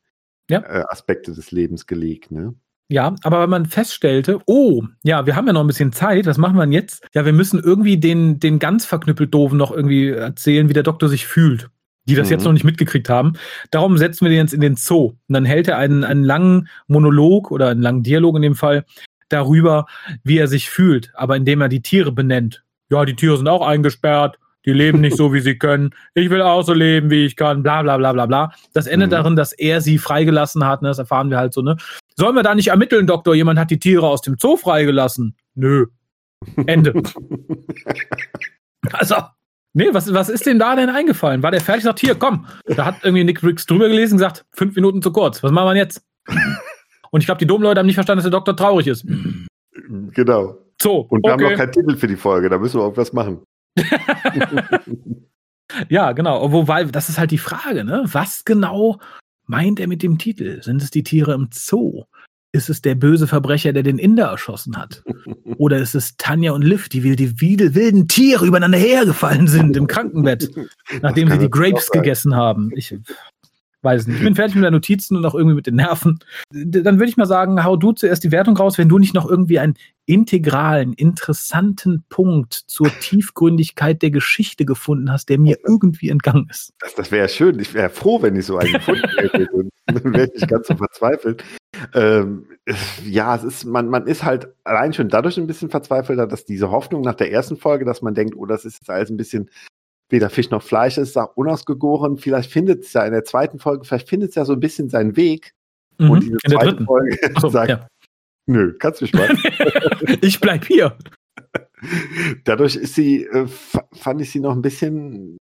ja. äh, Aspekte des Lebens gelegt, ne? Ja, aber wenn man feststellte, oh, ja, wir haben ja noch ein bisschen Zeit, was machen wir denn jetzt? Ja, wir müssen irgendwie den, den ganz verknüppelt Doofen noch irgendwie erzählen, wie der Doktor sich fühlt, die das mhm. jetzt noch nicht mitgekriegt haben. Darum setzen wir den jetzt in den Zoo. Und dann hält er einen, einen langen Monolog oder einen langen Dialog in dem Fall darüber, wie er sich fühlt, aber indem er die Tiere benennt. Ja, die Tiere sind auch eingesperrt, die leben nicht so, wie sie können. Ich will auch so leben, wie ich kann, bla bla bla bla bla. Das endet mhm. darin, dass er sie freigelassen hat, ne? das erfahren wir halt so, ne? Sollen wir da nicht ermitteln, Doktor? Jemand hat die Tiere aus dem Zoo freigelassen. Nö. Ende. also, nee, was, was ist denn da denn eingefallen? War der fertig? Sagt, hier, komm. Da hat irgendwie Nick Briggs drüber gelesen und gesagt, fünf Minuten zu kurz. Was machen wir jetzt? Und ich glaube, die Domleute haben nicht verstanden, dass der Doktor traurig ist. Genau. So. Und wir okay. haben noch keinen Titel für die Folge, da müssen wir irgendwas machen. ja, genau. Wobei, das ist halt die Frage, ne? Was genau meint er mit dem Titel? Sind es die Tiere im Zoo? Ist es der böse Verbrecher, der den Inder erschossen hat? Oder ist es Tanja und Liv, die wie die wilden Tiere übereinander hergefallen sind im Krankenbett, nachdem sie die Grapes gegessen haben? Ich, weiß nicht. Ich bin fertig mit den Notizen und auch irgendwie mit den Nerven. Dann würde ich mal sagen, hau du zuerst die Wertung raus, wenn du nicht noch irgendwie einen integralen, interessanten Punkt zur Tiefgründigkeit der Geschichte gefunden hast, der mir irgendwie entgangen ist. Das, das wäre schön. Ich wäre froh, wenn ich so einen gefunden hätte. dann wäre ich nicht ganz so verzweifelt. Ähm, ja, es ist, man, man ist halt allein schon dadurch ein bisschen verzweifelter, dass diese Hoffnung nach der ersten Folge, dass man denkt, oh, das ist jetzt alles ein bisschen weder Fisch noch Fleisch ist, sagt unausgegoren. Vielleicht findet es ja in der zweiten Folge, vielleicht findet es ja so ein bisschen seinen Weg. Mhm, und diese in zweite Folge so, sagt, ja. nö, kannst du mich mal. ich bleib hier. Dadurch ist sie, äh, fand ich sie noch ein bisschen,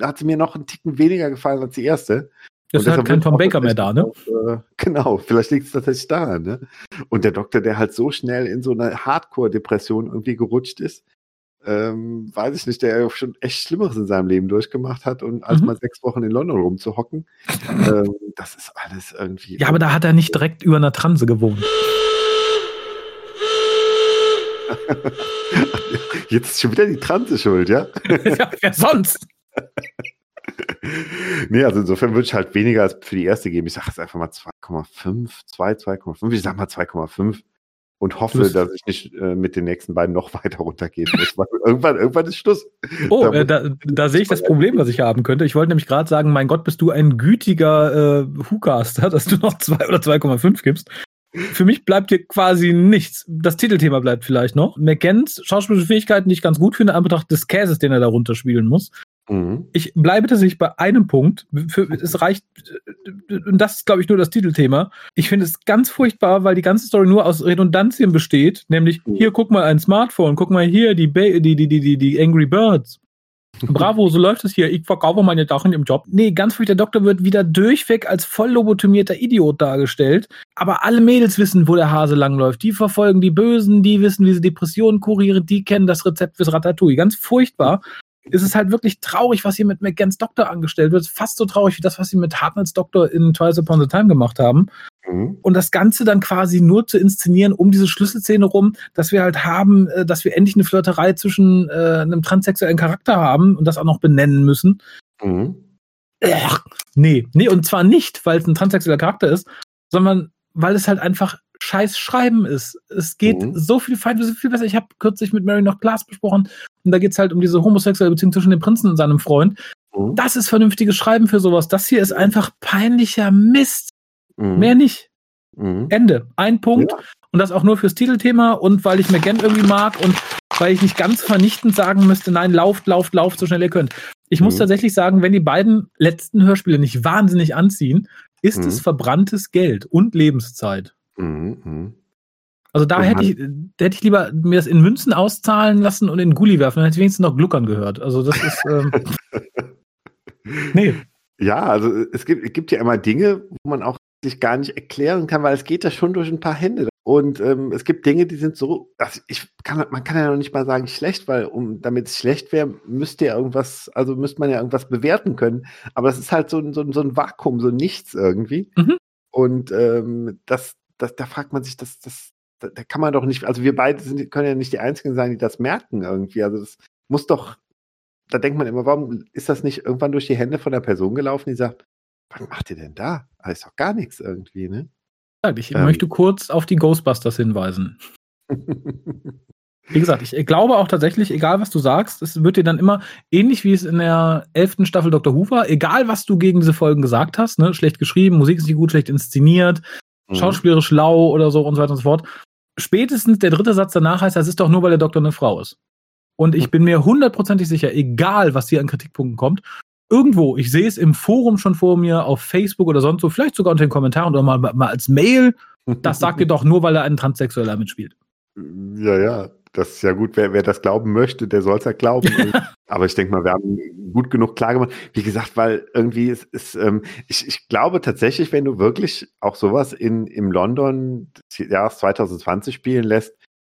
hat sie mir noch einen Ticken weniger gefallen als die erste. Das ist halt kein Tom Baker mehr da, ne? Auf, äh, genau, vielleicht liegt es tatsächlich daran, ne? Und der Doktor, der halt so schnell in so eine Hardcore-Depression irgendwie gerutscht ist, ähm, weiß ich nicht, der ja schon echt Schlimmeres in seinem Leben durchgemacht hat und als mhm. mal sechs Wochen in London rumzuhocken, ähm, das ist alles irgendwie. Ja, aber da hat er nicht direkt über einer Transe gewohnt. Jetzt ist schon wieder die Transe schuld, ja? ja, wer sonst? nee, also insofern würde ich halt weniger als für die erste geben. Ich sage jetzt einfach mal 2,5, 2, 2,5. Ich sag mal 2,5 und hoffe, dass ich nicht äh, mit den nächsten beiden noch weiter runtergehen muss. irgendwann, irgendwann ist Schluss. Oh, da, äh, da, da sehe ich das Problem, was ich haben könnte. Ich wollte nämlich gerade sagen, mein Gott, bist du ein gütiger äh, Hucaster, dass du noch 2 oder 2,5 gibst. Für mich bleibt hier quasi nichts. Das Titelthema bleibt vielleicht noch. McGanns schauspielerische Fähigkeiten, die ich ganz gut finde, in Anbetracht des Käses, den er darunter spielen muss. Mhm. Ich bleibe tatsächlich bei einem Punkt. Für, es reicht, und das ist, glaube ich, nur das Titelthema. Ich finde es ganz furchtbar, weil die ganze Story nur aus Redundantien besteht. Nämlich, mhm. hier guck mal ein Smartphone, guck mal hier die, ba die, die, die, die Angry Birds. Bravo, so läuft es hier. Ich verkaufe meine Sachen im Job. Nee, ganz furchtbar. Der Doktor wird wieder durchweg als voll lobotomierter Idiot dargestellt. Aber alle Mädels wissen, wo der Hase langläuft. Die verfolgen die Bösen, die wissen, wie sie Depressionen kurieren, die kennen das Rezept fürs Ratatouille. Ganz furchtbar ist es halt wirklich traurig, was hier mit McGanns Doktor angestellt wird. Fast so traurig wie das, was sie mit Hartnells Doktor in Twice Upon the Time gemacht haben. Mhm. Und das Ganze dann quasi nur zu inszenieren um diese Schlüsselszene rum, dass wir halt haben, äh, dass wir endlich eine Flirterei zwischen äh, einem transsexuellen Charakter haben und das auch noch benennen müssen. Mhm. Ach, nee, nee, und zwar nicht, weil es ein transsexueller Charakter ist, sondern weil es halt einfach scheiß Schreiben ist. Es geht mhm. so viel, so viel besser. Ich habe kürzlich mit Mary noch Glass besprochen und da geht es halt um diese homosexuelle Beziehung zwischen dem Prinzen und seinem Freund. Mhm. Das ist vernünftiges Schreiben für sowas. Das hier ist einfach peinlicher Mist. Mhm. Mehr nicht. Mhm. Ende. Ein Punkt. Ja. Und das auch nur fürs Titelthema und weil ich McGann irgendwie mag und weil ich nicht ganz vernichtend sagen müsste, nein, lauft, lauft, lauft, so schnell ihr könnt. Ich muss mhm. tatsächlich sagen, wenn die beiden letzten Hörspiele nicht wahnsinnig anziehen, ist es mhm. verbranntes Geld und Lebenszeit. Mhm, mhm. Also da hätte ich, da hätte ich lieber mir das in Münzen auszahlen lassen und in Gulli werfen, dann hätte ich wenigstens noch Gluckern gehört. Also das ist. Ähm, nee. Ja, also es gibt, es gibt ja immer Dinge, wo man auch sich gar nicht erklären kann, weil es geht ja schon durch ein paar Hände. Und ähm, es gibt Dinge, die sind so, also ich kann, man kann ja noch nicht mal sagen schlecht, weil um damit es schlecht wäre, müsste ja irgendwas, also müsste man ja irgendwas bewerten können. Aber es ist halt so, so, so ein Vakuum, so nichts irgendwie. Mhm. Und ähm, das, das, da fragt man sich, das, das, da, da, kann man doch nicht, also wir beide sind, können ja nicht die Einzigen sein, die das merken irgendwie. Also das muss doch, da denkt man immer, warum ist das nicht irgendwann durch die Hände von der Person gelaufen, die sagt, was macht ihr denn da? Da ist doch gar nichts irgendwie, ne? Ich ähm. möchte kurz auf die Ghostbusters hinweisen. Wie gesagt, ich glaube auch tatsächlich, egal was du sagst, es wird dir dann immer ähnlich wie es in der elften Staffel Dr. Hoover, egal was du gegen diese Folgen gesagt hast, ne, schlecht geschrieben, Musik ist nicht gut, schlecht inszeniert. Schauspielerisch lau oder so und so weiter und so fort. Spätestens der dritte Satz danach heißt, das ist doch nur, weil der Doktor eine Frau ist. Und ich mhm. bin mir hundertprozentig sicher, egal was hier an Kritikpunkten kommt, irgendwo, ich sehe es im Forum schon vor mir, auf Facebook oder sonst wo, vielleicht sogar unter den Kommentaren oder mal, mal als Mail, das sagt ihr doch nur, weil er einen Transsexueller mitspielt. Ja, ja, das ist ja gut. Wer, wer das glauben möchte, der soll es ja glauben. Aber ich denke mal, wir haben gut genug klar gemacht. Wie gesagt, weil irgendwie ist, ist ähm, ich, ich glaube tatsächlich, wenn du wirklich auch sowas in, im London des Jahres 2020 spielen lässt,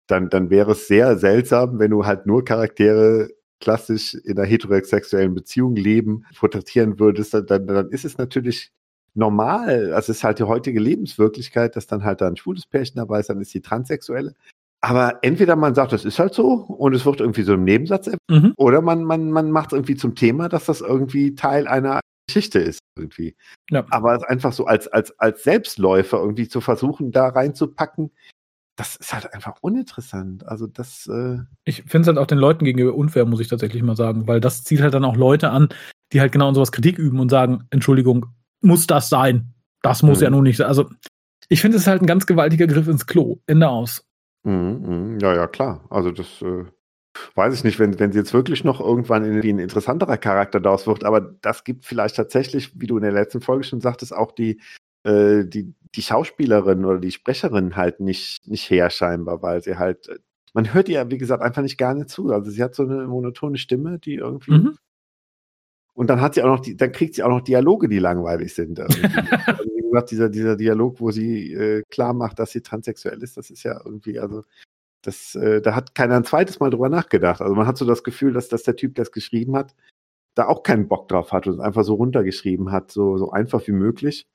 dann, dann wäre es sehr seltsam, wenn du halt nur Charaktere klassisch in einer heterosexuellen Beziehung leben, porträtieren würdest, dann, dann ist es natürlich normal. Also es ist halt die heutige Lebenswirklichkeit, dass dann halt da ein schwules Pärchen dabei ist, dann ist die transsexuelle. Aber entweder man sagt, das ist halt so und es wird irgendwie so im Nebensatz, mhm. oder man, man, man macht es irgendwie zum Thema, dass das irgendwie Teil einer Geschichte ist irgendwie. Ja. Aber einfach so als, als, als Selbstläufer irgendwie zu versuchen, da reinzupacken, das ist halt einfach uninteressant. Also das. Äh ich finde es halt auch den Leuten gegenüber unfair, muss ich tatsächlich mal sagen, weil das zieht halt dann auch Leute an, die halt genau an sowas Kritik üben und sagen, Entschuldigung, muss das sein? Das muss mhm. ja nun nicht sein. Also ich finde es halt ein ganz gewaltiger Griff ins Klo. Ende aus. Mhm, mhm. ja, ja, klar. Also das äh, weiß ich nicht, wenn, wenn sie jetzt wirklich noch irgendwann irgendwie ein interessanterer Charakter daraus wird, aber das gibt vielleicht tatsächlich, wie du in der letzten Folge schon sagtest, auch die, äh, die, die Schauspielerin oder die Sprecherin halt nicht, nicht her scheinbar, weil sie halt man hört ihr, wie gesagt, einfach nicht gerne zu. Also sie hat so eine monotone Stimme, die irgendwie. Mhm. Und dann hat sie auch noch die, dann kriegt sie auch noch Dialoge, die langweilig sind. also, wie gesagt, dieser, dieser Dialog, wo sie äh, klar macht, dass sie transsexuell ist, das ist ja irgendwie, also das, äh, da hat keiner ein zweites Mal drüber nachgedacht. Also man hat so das Gefühl, dass, dass der Typ, der es geschrieben hat, da auch keinen Bock drauf hat und es einfach so runtergeschrieben hat, so, so einfach wie möglich.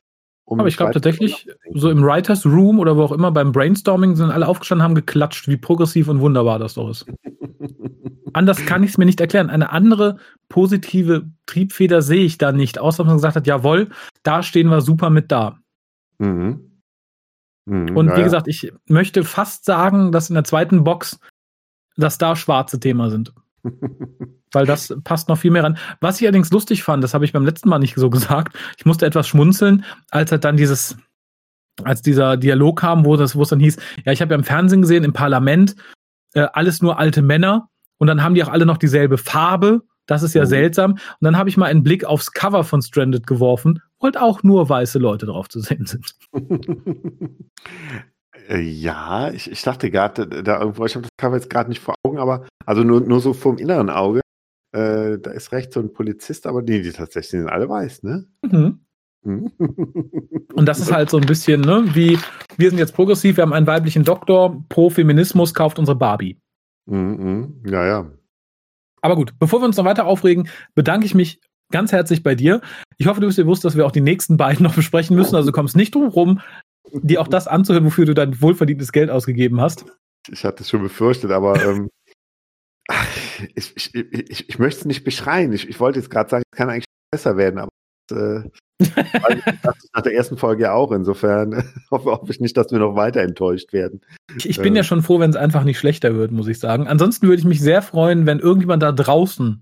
Um Aber ich glaube tatsächlich, so im Writers Room oder wo auch immer beim Brainstorming sind alle aufgestanden, haben geklatscht, wie progressiv und wunderbar das doch ist. Anders kann ich es mir nicht erklären. Eine andere positive Triebfeder sehe ich da nicht, außer dass man gesagt hat, jawohl, da stehen wir super mit da. Mhm. Mhm, und wie ja. gesagt, ich möchte fast sagen, dass in der zweiten Box, dass da schwarze Thema sind. Weil das passt noch viel mehr ran. Was ich allerdings lustig fand, das habe ich beim letzten Mal nicht so gesagt, ich musste etwas schmunzeln, als halt dann dieses, als dieser Dialog kam, wo das, wo es dann hieß, ja, ich habe ja im Fernsehen gesehen, im Parlament, äh, alles nur alte Männer und dann haben die auch alle noch dieselbe Farbe. Das ist ja mhm. seltsam. Und dann habe ich mal einen Blick aufs Cover von Stranded geworfen, wo halt auch nur weiße Leute drauf zu sehen sind. Äh, ja, ich, ich dachte gerade da irgendwo, ich habe das Cover jetzt gerade nicht vor Augen, aber also nur, nur so vom inneren Auge. Äh, da ist rechts so ein Polizist, aber nee, die tatsächlich sind alle weiß, ne? Mhm. mhm. Und das ist halt so ein bisschen, ne, wie wir sind jetzt progressiv, wir haben einen weiblichen Doktor, pro Feminismus kauft unsere Barbie. Mhm, mhm. ja, ja. Aber gut, bevor wir uns noch weiter aufregen, bedanke ich mich ganz herzlich bei dir. Ich hoffe, du bist dir bewusst, dass wir auch die nächsten beiden noch besprechen müssen. Also du kommst nicht drum rum, dir auch das anzuhören, wofür du dein wohlverdientes Geld ausgegeben hast. Ich hatte es schon befürchtet, aber ähm, ich, ich, ich, ich, möchte es nicht beschreien. Ich, ich wollte jetzt gerade sagen, es kann eigentlich besser werden, aber äh, das nach der ersten Folge ja auch. Insofern hoffe, hoffe ich nicht, dass wir noch weiter enttäuscht werden. Ich, bin äh, ja schon froh, wenn es einfach nicht schlechter wird, muss ich sagen. Ansonsten würde ich mich sehr freuen, wenn irgendjemand da draußen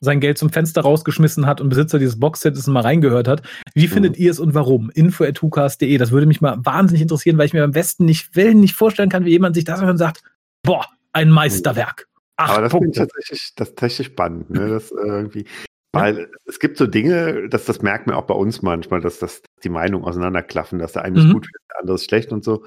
sein Geld zum Fenster rausgeschmissen hat und Besitzer dieses Boxsets mal reingehört hat. Wie mhm. findet ihr es und warum? Info at. Das würde mich mal wahnsinnig interessieren, weil ich mir am besten nicht, will, nicht vorstellen kann, wie jemand sich das hört und sagt, boah, ein Meisterwerk. Ach, Aber das finde ich tatsächlich, das tatsächlich spannend, ne? Das äh, irgendwie, weil ja. es gibt so Dinge, dass das merkt man auch bei uns manchmal, dass das die Meinungen auseinanderklaffen, dass der eine mhm. ist gut, der andere ist schlecht und so.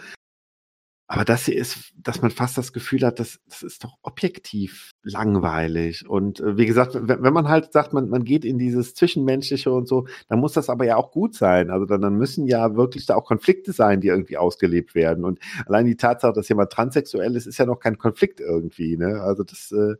Aber das hier ist, dass man fast das Gefühl hat, das, das ist doch objektiv langweilig. Und äh, wie gesagt, wenn, wenn, man halt sagt, man, man geht in dieses Zwischenmenschliche und so, dann muss das aber ja auch gut sein. Also dann, dann müssen ja wirklich da auch Konflikte sein, die irgendwie ausgelebt werden. Und allein die Tatsache, dass jemand transsexuell ist, ist ja noch kein Konflikt irgendwie. Ne? Also das, äh,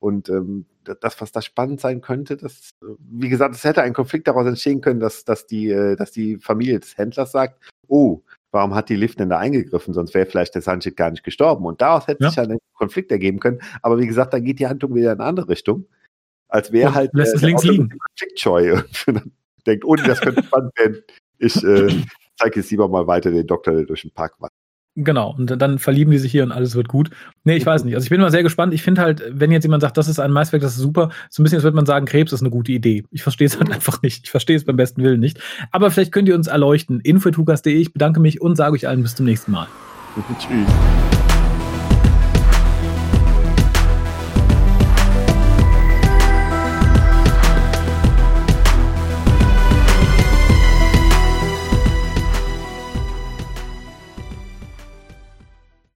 und ähm, das, was da spannend sein könnte, das, wie gesagt, es hätte ein Konflikt daraus entstehen können, dass, dass, die, äh, dass die Familie des Händlers sagt, oh, warum hat die Lift denn da eingegriffen? Sonst wäre vielleicht der Sanchit gar nicht gestorben. Und daraus hätte ja. sich ja ein Konflikt ergeben können. Aber wie gesagt, dann geht die Handlung wieder in eine andere Richtung. Als wäre halt lässt äh, es links liegen. konfliktscheu. denkt, oh, das könnte spannend werden. Ich äh, zeige jetzt lieber mal weiter den Doktor, der durch den Park war. Genau, und dann verlieben die sich hier und alles wird gut. Nee, ich weiß nicht. Also ich bin mal sehr gespannt. Ich finde halt, wenn jetzt jemand sagt, das ist ein Meisterwerk, das ist super, so ein bisschen, als würde man sagen, Krebs ist eine gute Idee. Ich verstehe es halt einfach nicht. Ich verstehe es beim besten Willen nicht. Aber vielleicht könnt ihr uns erleuchten. Info.tukas.de. Ich bedanke mich und sage euch allen bis zum nächsten Mal. Tschüss.